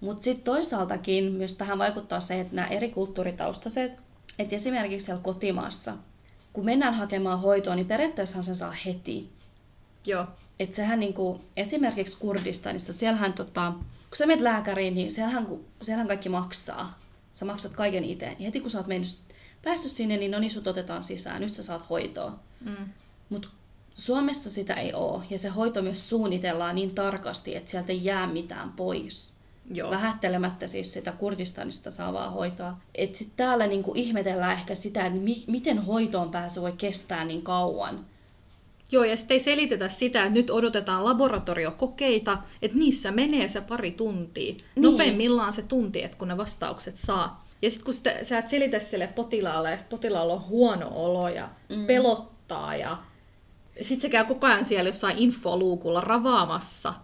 Mutta sitten toisaaltakin myös tähän vaikuttaa se, että nämä eri kulttuuritaustaiset, että esimerkiksi siellä kotimaassa, kun mennään hakemaan hoitoa, niin periaatteessa sen saa heti. Joo. Että sehän niin kuin, esimerkiksi Kurdistanissa, siellähän tota, kun sä menet lääkäriin, niin siellähän, siellähän kaikki maksaa. Sä maksat kaiken itse. Ja heti kun sä oot mennyt, päässyt sinne, niin no niin sut otetaan sisään. Nyt sä saat hoitoa. Mm. Mutta Suomessa sitä ei ole. Ja se hoito myös suunnitellaan niin tarkasti, että sieltä ei jää mitään pois. Joo. Vähättelemättä siis sitä Kurdistanista saavaa hoitoa. Että sitten täällä niinku ihmetellään ehkä sitä, että mi- miten hoitoon pääsy voi kestää niin kauan. Joo, ja sitten ei selitetä sitä, että nyt odotetaan laboratoriokokeita, että niissä menee se pari tuntia. Niin. Nopeimmillaan se tunti, että kun ne vastaukset saa. Ja sitten kun sitä, sä et selitä sille potilaalle, että potilaalla on huono olo ja mm. pelottaa ja sitten se käy koko ajan siellä jossain infoluukulla ravaamassa.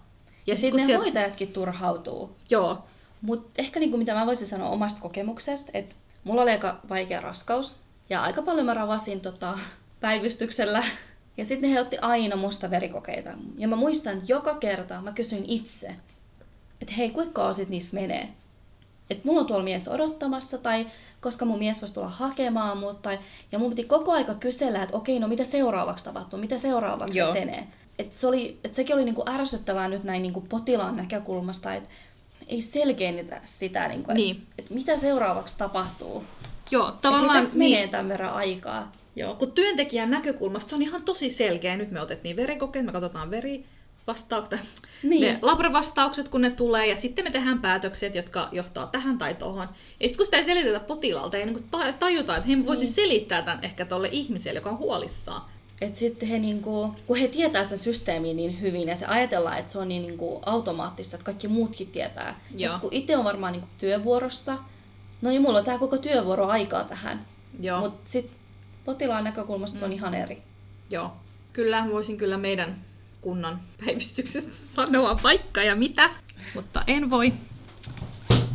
Ja sitten ne sieltä... hoitajatkin turhautuu. Joo. Mutta ehkä niinku, mitä mä voisin sanoa omasta kokemuksesta, että mulla oli aika vaikea raskaus. Ja aika paljon mä ravasin tota, päivystyksellä ja sitten he otti aina musta verikokeita. Ja mä muistan, että joka kerta mä kysyin itse, että hei, kuinka kauan sit niissä menee? Että mulla on tuolla mies odottamassa, tai koska mun mies voisi tulla hakemaan mut, tai, ja mun piti koko aika kysellä, että okei, no mitä seuraavaksi tapahtuu, mitä seuraavaksi Joo. etenee. Et se oli, et sekin oli niinku ärsyttävää nyt näin niinku potilaan näkökulmasta, että ei selkeennetä sitä, niinku, että niin. et mitä seuraavaksi tapahtuu. Joo, tavallaan... Et niin. menee tämän verran aikaa. Joo, kun työntekijän näkökulmasta se on ihan tosi selkeä. Nyt me otettiin verikokeet, me katsotaan veri, vastaukset, niin. ne labravastaukset, kun ne tulee, ja sitten me tehdään päätökset, jotka johtaa tähän tai tohon. Ja sitten kun sitä ei selitetä potilaalta, ei niin tajuta, että he voisi niin. selittää tämän ehkä tuolle ihmiselle, joka on huolissaan. Et sitten he, niinku, kun he tietää sen systeemin niin hyvin ja se ajatellaan, että se on niin niinku automaattista, että kaikki muutkin tietää. Joo. Ja kun itse on varmaan niinku työvuorossa, no niin mulla on tämä koko työvuoro aikaa tähän. Mutta sitten potilaan näkökulmasta mm. se on mm. ihan eri. Joo. Kyllä, voisin kyllä meidän kunnan päivystyksestä sanoa vaikka ja mitä, mutta en voi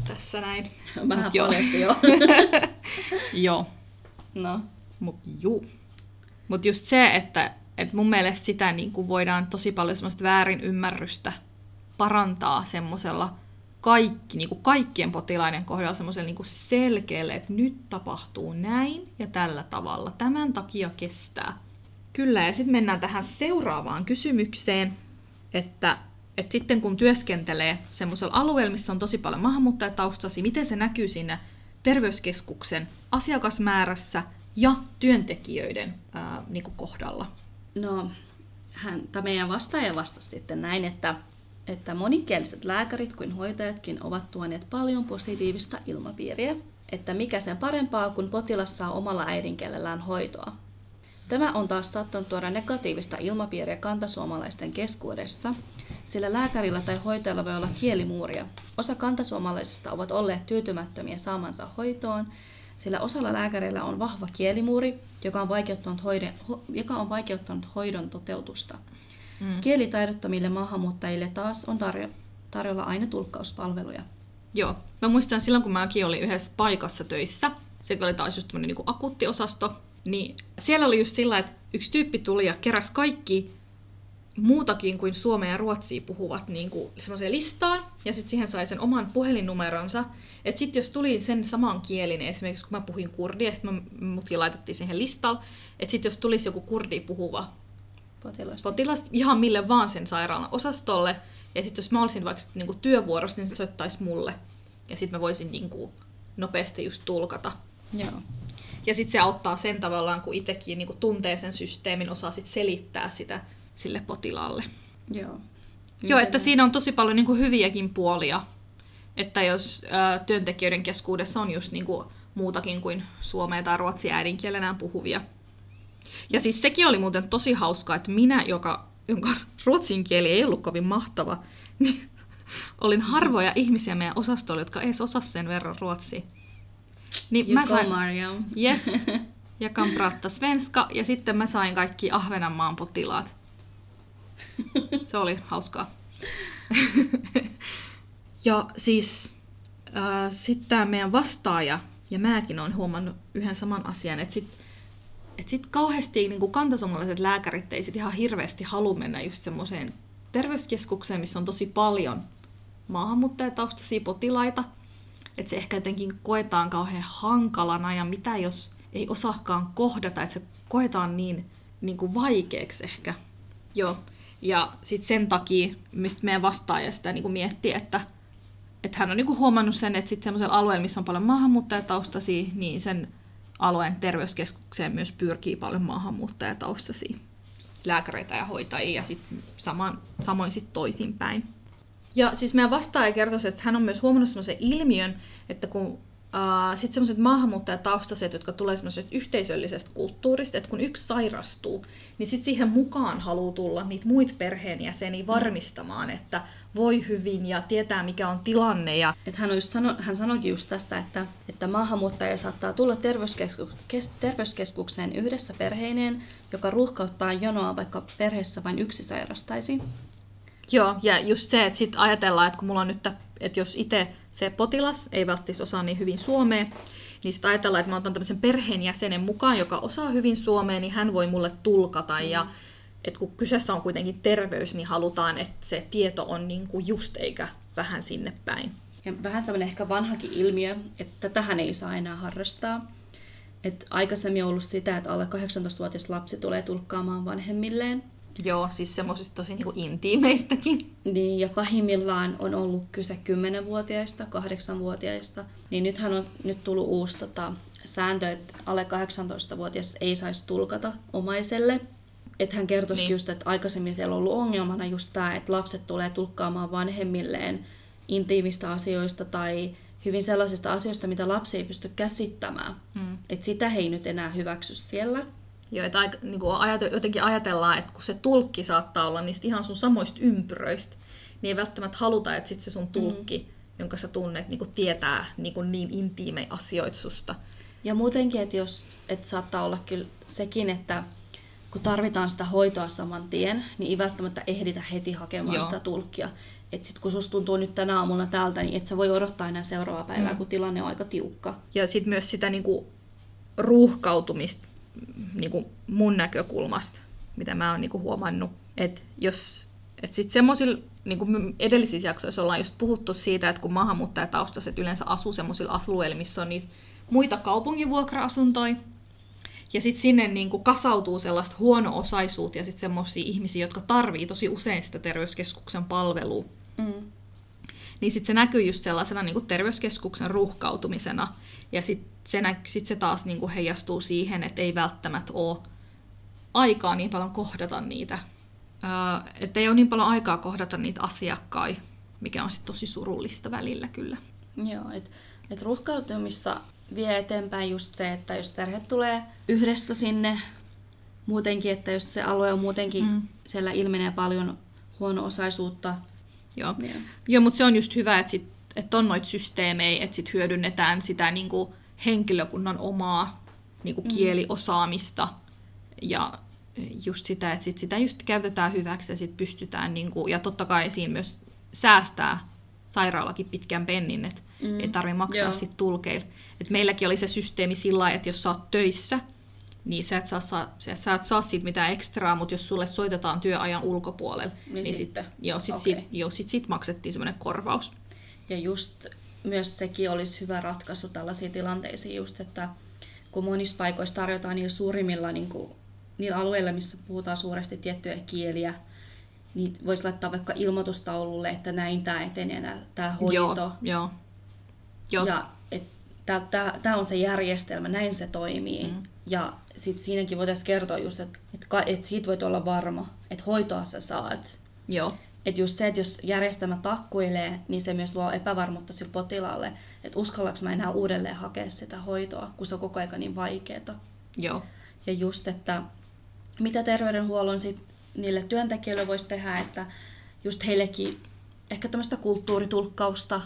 tässä näin. [laughs] Vähän Mut paljasti jo. [laughs] joo. No. Mut juu. Mutta just se, että, että mun mielestä sitä niin kuin voidaan tosi paljon semmoista väärin ymmärrystä parantaa semmoisella kaikki, niin kuin kaikkien potilaiden kohdalla semmoisella niin selkeälle, että nyt tapahtuu näin ja tällä tavalla. Tämän takia kestää. Kyllä, ja sitten mennään tähän seuraavaan kysymykseen, että, että sitten kun työskentelee semmoisella alueella, missä on tosi paljon maahanmuuttajataustasi, miten se näkyy siinä terveyskeskuksen asiakasmäärässä ja työntekijöiden ää, niin kuin kohdalla? No, hän, tämä meidän vastaaja vastasi sitten näin, että, että monikieliset lääkärit kuin hoitajatkin ovat tuoneet paljon positiivista ilmapiiriä, että mikä sen parempaa, kun potilas saa omalla äidinkielellään hoitoa. Tämä on taas saattanut tuoda negatiivista ilmapiiriä kantasuomalaisten keskuudessa, sillä lääkärillä tai hoitajalla voi olla kielimuuria. Osa kantasuomalaisista ovat olleet tyytymättömiä saamansa hoitoon, sillä osalla lääkäreillä on vahva kielimuuri, joka on vaikeuttanut hoidon, joka on vaikeuttanut hoidon toteutusta. Mm. Kielitaidottomille maahanmuuttajille taas on tarjo, tarjolla aina tulkkauspalveluja. Joo. Mä muistan silloin, kun mäkin olin yhdessä paikassa töissä, se oli taas just tämmöinen niin akuuttiosasto, niin siellä oli just sillä, että yksi tyyppi tuli ja keräsi kaikki muutakin kuin suomea ja ruotsia puhuvat niin kuin semmoiseen listaan, ja sitten siihen sai sen oman puhelinnumeronsa. Että sitten jos tuli sen saman kielin, esimerkiksi kun mä puhuin kurdia, ja sitten mutkin laitettiin siihen listalle, että sitten jos tulisi joku kurdi puhuva potilas. potilas ihan mille vaan sen sairaalan osastolle, ja sitten jos mä olisin vaikka niin kuin työvuorossa, niin se soittaisi mulle, ja sitten mä voisin niin kuin nopeasti just tulkata. Joo. Ja sitten se auttaa sen tavallaan, kun itsekin niin tuntee sen systeemin, osaa sit selittää sitä sille potilaalle. Joo. Joo, että siinä on tosi paljon niin kuin hyviäkin puolia. Että jos ä, työntekijöiden keskuudessa on just niin kuin muutakin kuin suomea tai ruotsia äidinkielenään puhuvia. Ja siis sekin oli muuten tosi hauskaa, että minä, joka, jonka ruotsin kieli ei ollut kovin mahtava, niin [laughs] olin harvoja ihmisiä meidän osastolla, jotka edes osasi sen verran ruotsia. Niin mä sain, Mariam. Yes, [laughs] ja kan prata svenska, ja sitten mä sain kaikki Ahvenanmaan potilaat. Se oli hauskaa. [laughs] ja siis äh, sitten tämä meidän vastaaja, ja mäkin on huomannut yhden saman asian, että sitten et sit kauheasti niin kantasuomalaiset lääkärit ei sit ihan hirveästi halua mennä just semmoiseen terveyskeskukseen, missä on tosi paljon maahanmuuttajataustaisia potilaita – että se ehkä jotenkin koetaan kauhean hankalana ja mitä jos ei osaakaan kohdata, että se koetaan niin, niin kuin vaikeaksi ehkä. Joo. Ja sitten sen takia mistä meidän vastaaja sitä niin kuin miettii, että, että hän on niin kuin huomannut sen, että sitten semmoisella alueella, missä on paljon maahanmuuttajataustaisia, niin sen alueen terveyskeskukseen myös pyrkii paljon maahanmuuttajataustaisia lääkäreitä ja hoitajia ja sitten samoin sitten toisinpäin. Ja siis meidän vastaaja kertoi, että hän on myös huomannut sellaisen ilmiön, että kun Uh, sitten semmoiset maahanmuuttajataustaiset, jotka tulee semmoisesta yhteisöllisestä kulttuurista, että kun yksi sairastuu, niin sitten siihen mukaan haluaa tulla niitä muita perheenjäseniä varmistamaan, että voi hyvin ja tietää mikä on tilanne. Ja... Et hän, sano, hän sanoikin just tästä, että, että maahanmuuttaja saattaa tulla terveyskesku, kes, terveyskeskukseen yhdessä perheineen, joka ruuhkauttaa jonoa, vaikka perheessä vain yksi sairastaisi. Joo, ja just se, että sitten ajatellaan, että kun mulla on nyt, että jos itse se potilas ei välttämättä osaa niin hyvin suomea, niin sitten ajatellaan, että mä otan tämmöisen perheenjäsenen mukaan, joka osaa hyvin suomea, niin hän voi mulle tulkata. Ja että kun kyseessä on kuitenkin terveys, niin halutaan, että se tieto on niin kuin just eikä vähän sinne päin. Ja vähän semmoinen ehkä vanhakin ilmiö, että tähän ei saa enää harrastaa. Et aikaisemmin on ollut sitä, että alle 18-vuotias lapsi tulee tulkkaamaan vanhemmilleen. Joo, siis semmoisista tosi niinku intiimeistäkin. Niin, ja pahimmillaan on ollut kyse 10-vuotiaista, 8-vuotiaista. Niin nythän on nyt tullut uusi tota, sääntö, että alle 18-vuotias ei saisi tulkata omaiselle. Että hän kertoisi niin. just, että aikaisemmin siellä on ollut ongelmana just tämä, että lapset tulee tulkkaamaan vanhemmilleen intiimistä asioista tai hyvin sellaisista asioista, mitä lapsi ei pysty käsittämään. Mm. Että sitä he ei nyt enää hyväksy siellä. Aika, niin kuin ajate, jotenkin ajatellaan, että kun se tulkki saattaa olla niistä ihan sun samoista ympyröistä, niin ei välttämättä haluta, että sit se sun tulkki, mm. jonka sä tunnet, niin kuin tietää niin, kuin niin intiimei asioita susta. Ja muutenkin, että jos, että saattaa olla kyllä sekin, että kun tarvitaan sitä hoitoa saman tien, niin ei välttämättä ehditä heti hakemaan Joo. sitä tulkkia. Että sit kun susta tuntuu nyt tänä aamuna täältä, niin et sä voi odottaa enää seuraavaa päivää, mm. kun tilanne on aika tiukka. Ja sitten myös sitä niinku ruuhkautumista niinku mun näkökulmasta, mitä mä oon niinku huomannut. Että jos et sitten semmoisilla, niin kuin edellisissä jaksoissa ollaan just puhuttu siitä, että kun maahanmuuttajataustaiset yleensä asuu semmoisilla alueilla, missä on niitä muita kaupungin vuokra-asuntoja, ja sitten sinne niin kuin kasautuu sellaista huono-osaisuutta ja sitten semmoisia ihmisiä, jotka tarvii tosi usein sitä terveyskeskuksen palvelua. Mm. Niin sitten se näkyy just sellaisena niin kuin terveyskeskuksen ruuhkautumisena. Ja sitten se, nä- sit se taas niin kuin heijastuu siihen, että ei välttämättä ole aikaa niin paljon kohdata niitä. Öö, että ei ole niin paljon aikaa kohdata niitä asiakkaita, mikä on sitten tosi surullista välillä kyllä. Joo, että et ruuhkautumista vie eteenpäin just se, että jos perhe tulee yhdessä sinne, muutenkin, että jos se alue on muutenkin, mm. siellä ilmenee paljon huono-osaisuutta. Joo, yeah. Joo mutta se on just hyvä, että, sit, että on noita systeemejä, että sit hyödynnetään sitä niin kuin henkilökunnan omaa niin kuin mm. kieliosaamista ja just sitä, että sit sitä just käytetään hyväksi ja sit pystytään, niin kuin, ja totta kai siinä myös säästää sairaalakin pitkän pennin, että mm. ei tarvitse maksaa Joo. sit tulkeille. Et meilläkin oli se systeemi sillä että jos sä oot töissä, niin sä et saa, saa, sä et saa siitä mitään ekstraa, mutta jos sulle soitetaan työajan ulkopuolelle, niin, niin sitten. Sit, joo, sit, okay. sit, joo, sit, sit maksettiin semmoinen korvaus. Ja just myös sekin olisi hyvä ratkaisu tällaisiin tilanteisiin, just että kun monissa paikoissa tarjotaan niillä suurimmilla niin kuin, niillä alueilla, missä puhutaan suuresti tiettyjä kieliä, niin voisi laittaa vaikka ilmoitustaululle, että näin tämä etenee, tämä hoito. Joo, joo. joo. Ja tämä on se järjestelmä, näin se toimii. Mm. Ja sit siinäkin voitaisiin kertoa just, että et, et siitä voit olla varma, että hoitoa sä saat. Joo. Että just se, että jos järjestelmä takkuilee, niin se myös luo epävarmuutta sille potilaalle, että uskallaks mä enää uudelleen hakea sitä hoitoa, kun se on koko ajan niin vaikeaa. Joo. Ja just, että mitä terveydenhuollon sit niille työntekijöille voisi tehdä, että just heillekin ehkä tämmöistä kulttuuritulkkausta.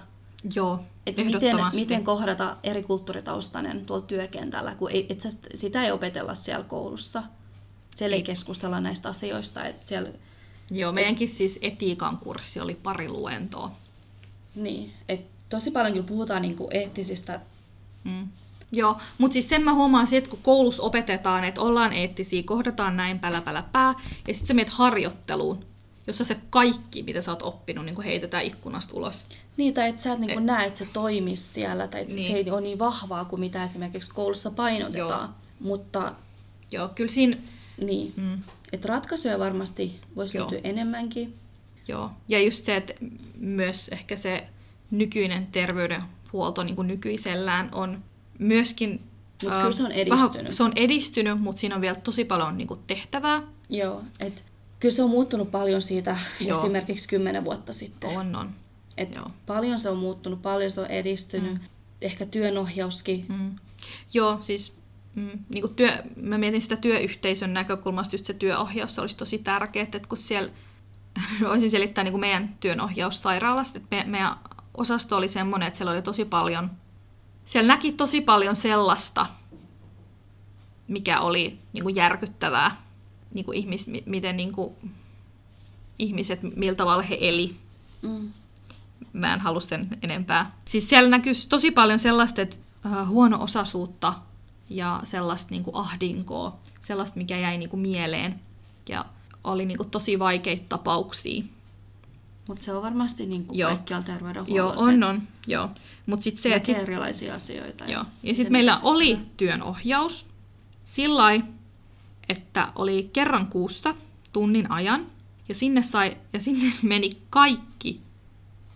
Joo, että miten, miten kohdata eri kulttuuritaustainen tuolla työkentällä, kun ei, et sitä ei opetella siellä koulussa. Siellä ei keskustella näistä asioista. Että siellä, Joo, meidänkin et, siis etiikan kurssi oli pari luentoa. Niin, että tosi paljon kyllä puhutaan niinku eettisistä mm. Joo, mutta siis sen mä huomaan että kun koulussa opetetaan, että ollaan eettisiä, kohdataan näin pälä pälä pää, ja sitten sä meet harjoitteluun, jossa se kaikki, mitä sä oot oppinut, niin heitetään ikkunasta ulos. Niin, tai että sä et niin et, näe, että se toimisi siellä, tai että niin. se ei ole niin vahvaa kuin mitä esimerkiksi koulussa painotetaan. Joo. Mutta... Joo, kyllä siinä... Niin, mm. että ratkaisuja varmasti voisi löytyä enemmänkin. Joo, ja just se, että myös ehkä se nykyinen terveydenhuolto niin kuin nykyisellään on myöskin... Mut kyllä se on edistynyt. Vähän, se on edistynyt, mutta siinä on vielä tosi paljon niin kuin, tehtävää. Joo, et kyllä se on muuttunut paljon siitä Joo. esimerkiksi kymmenen vuotta sitten. On, on. Et Joo. Paljon se on muuttunut, paljon se on edistynyt. Mm. Ehkä työnohjauskin. Mm. Joo, siis mm, niin kuin työ, mä mietin sitä työyhteisön näkökulmasta, just se työohjaus olisi tosi tärkeää, että kun siellä, [laughs] voisin selittää niin kuin meidän työnohjaussairaalasta, että me, meidän osasto oli semmoinen, että siellä oli tosi paljon siellä näki tosi paljon sellaista, mikä oli niin kuin järkyttävää, niin kuin ihmis, miten niin kuin, ihmiset, millä tavalla he eli. Mm. Mä en halua sen enempää. Siis siellä näkyy tosi paljon sellaista, että uh, huono-osaisuutta ja sellaista niin kuin ahdinkoa, sellaista, mikä jäi niin kuin mieleen. Ja oli niin kuin tosi vaikeita tapauksia. Mutta se on varmasti niin kuin joo. kaikkialla terveydenhuollossa. Joo, on, on. Joo. Mut sit se, sit, erilaisia asioita. Joo. Ja sitten meillä oli työnohjaus sillä että oli kerran kuusta tunnin ajan, ja sinne, sai, ja sinne [laughs] meni kaikki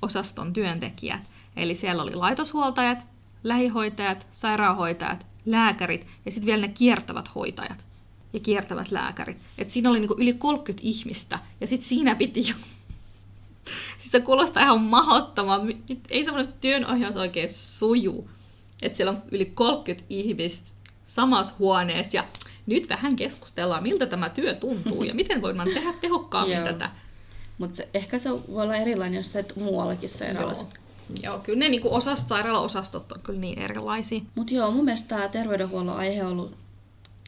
osaston työntekijät. Eli siellä oli laitoshuoltajat, lähihoitajat, sairaanhoitajat lääkärit ja sitten vielä ne kiertävät hoitajat ja kiertävät lääkärit. Et siinä oli niinku yli 30 ihmistä ja sitten siinä piti jo... [laughs] siis se kuulostaa ihan mahdottomalta. Ei semmoinen työnohjaus oikein suju. Että siellä on yli 30 ihmistä samassa huoneessa ja nyt vähän keskustellaan, miltä tämä työ tuntuu ja miten voidaan tehdä tehokkaammin Joo. tätä. Mutta ehkä se voi olla erilainen, jos teet muuallakin sairaalassa. Joo, kyllä ne niinku osast, sairaalaosastot on kyllä niin erilaisia. Mutta joo, mun mielestä tämä terveydenhuollon aihe on ollut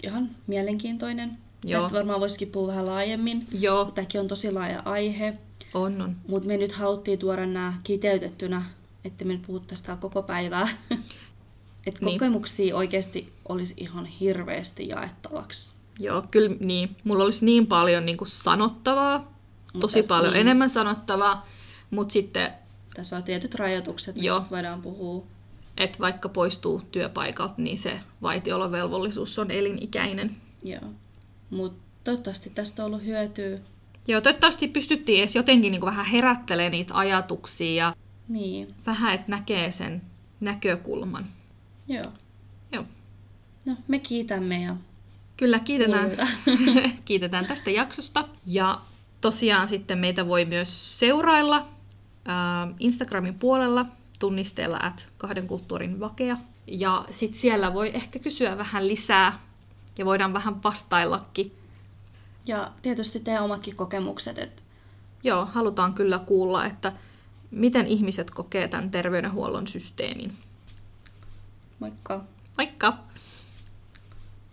ihan mielenkiintoinen. Joo. Tästä varmaan voisikin puhua vähän laajemmin. Joo, Tämäkin on tosi laaja aihe, on, on. mutta me nyt haluttiin tuoda nämä kiteytettynä, että me nyt puhuttaisiin täällä koko päivää. [laughs] että Niin. kokemuksia oikeasti olisi ihan hirveästi jaettavaksi. Joo, kyllä niin. Mulla olisi niin paljon niin kuin sanottavaa, tosi tästä paljon niin. enemmän sanottavaa, mutta sitten, Tässä on tietyt rajoitukset, mistä Joo. voidaan puhua. että vaikka poistuu työpaikalta, niin se vaitiolovelvollisuus on elinikäinen. Joo. Mutta toivottavasti tästä on ollut hyötyä. Joo, toivottavasti pystyttiin edes jotenkin niin kuin vähän herättelemään niitä ajatuksia ja Niin, vähän, että näkee sen näkökulman. Joo. Joo. No, me kiitämme ja Kyllä, kiitetään, [laughs] kiitetään tästä jaksosta. Ja tosiaan sitten meitä voi myös seurailla ää, Instagramin puolella tunnisteella at kahden kulttuurin vakea. Ja sitten siellä voi ehkä kysyä vähän lisää ja voidaan vähän vastaillakin. Ja tietysti teidän omatkin kokemukset, että Joo, halutaan kyllä kuulla, että miten ihmiset kokee tämän terveydenhuollon systeemin. Moikka! Moikka!